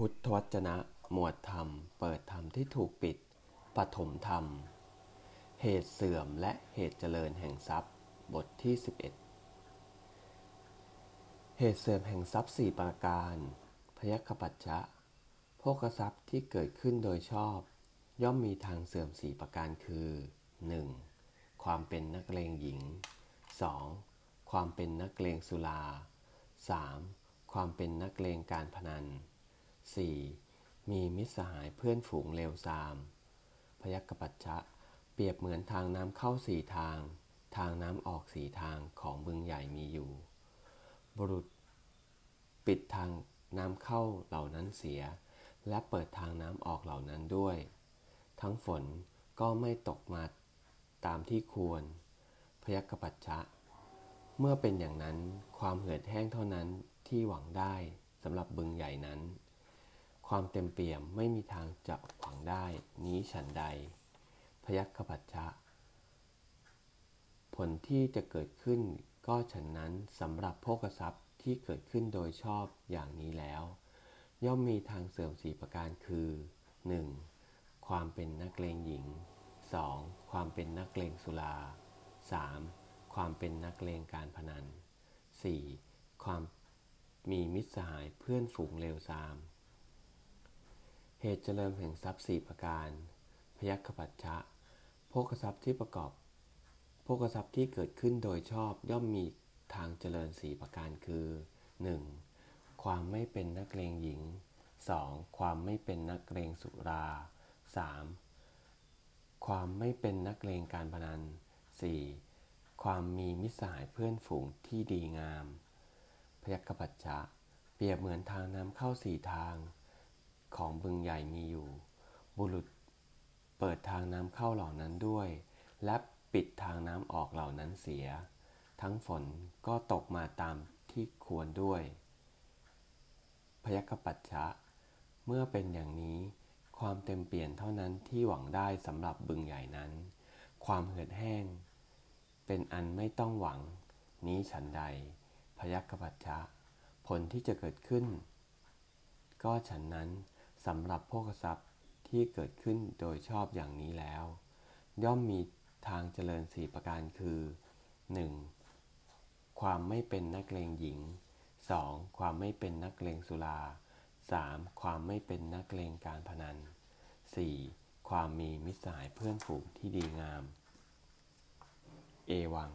พุทธวจนะ หมวดธรรม เปิดธรรมที่ถูกปิด ปฐมธรรม เหตุเสื่อมและเหตุเจริญแห่งทรัพย์ บทที่ 11 เหตุเสื่อมแห่งทรัพย์สี่ประการ พยัคฆปัจจะโภคทรัพย์ที่เกิดขึ้นโดยชอบ ย่อมมีทางเสื่อมสี่ประการคือ 1. ความเป็นนักเลงหญิง 2. ความเป็นนักเลงสุรา 3. ความเป็นนักเลงการพนัน 4. มีมิตรสหายเพื่อนฝูงเลวทราม พยัคฆปัจจะเปรียบเหมือนทางน้ำเข้าสี่ทาง ทางน้ำออกสี่ทางของบึงใหญ่มีอยู่ บุรุษ ปิดทางน้ำเข้าเหล่านั้นเสีย และเปิดทางน้ำออกเหล่านั้นด้วย ทั้งฝนก็ไม่ตกมาตามที่ควร พยัคฆปัจจะเมื่อเป็นอย่างนั้นความเหือดแห้งเท่านั้นที่หวังได้สำหรับบึงใหญ่นั้น ความเต็มเปี่ยมไม่มีทางจะหวังได้ นี้ฉันใด พยัคฆปัจจะผลที่จะเกิดขึ้นก็ฉันนั้นสำหรับโภคทรัพย์ที่เกิดขึ้นโดยชอบอย่างนี้แล้ว ย่อมมีทางเสื่อมสีประการคือ 1. ความเป็นนักเลงหญิง 2. ความเป็นนักเลงสุรา 3. ความเป็นนักเลงการพนัน 4. ความมีมิตรสหายเพื่อนฝูงเลวทราม เหตุเจริญแห่งทรัพย์สี่ประการ พยัคฆปัจจะโภคทรัพย์ที่ประกอบโภคทรัพย์ที่เกิดขึ้นโดยชอบย่อมมีทางเจริญสี่ประการคือ 1. ความไม่เป็นนักเลงหญิง 2. ความไม่เป็นนักเลงสุรา 3. ความไม่เป็นนักเลงการพนัน 4. ความมีมิตรสหายเพื่อนฝูงที่ดีงาม พยัคฆปัจจะเปรียบเหมือนทางน้ำเข้าสี่ทาง ของบึงใหญ่มีอยู่ บุรุษเปิดทางน้ำเข้าเหล่านั้นด้วย และปิดทางน้ำออกเหล่านั้นเสีย ทั้งฝนก็ตกมาตามที่ควรด้วย พยัคฆปัจจะเมื่อเป็นอย่างนี้ ความเต็มเปลี่ยนเท่านั้นที่หวังได้สำหรับบึงใหญ่นั้น ความเหือดแห้ง เป็นอันไม่ต้องหวัง นี้ฉันใด พยัคฆปัจจะผลที่จะเกิดขึ้น ก็ฉันนั้น สำหรับโภคทรัพย์ที่เกิดขึ้นโดยชอบอย่างนี้แล้ว ย่อมมีทางเจริญสี่ประการคือ 1. ความไม่เป็นนักเลงหญิง 2. ความไม่เป็นนักเลงสุรา 3. ความไม่เป็นนักเลงการพนัน 4. ความมีมิตรสหายเพื่อนฝูงที่ดีงาม เอวัง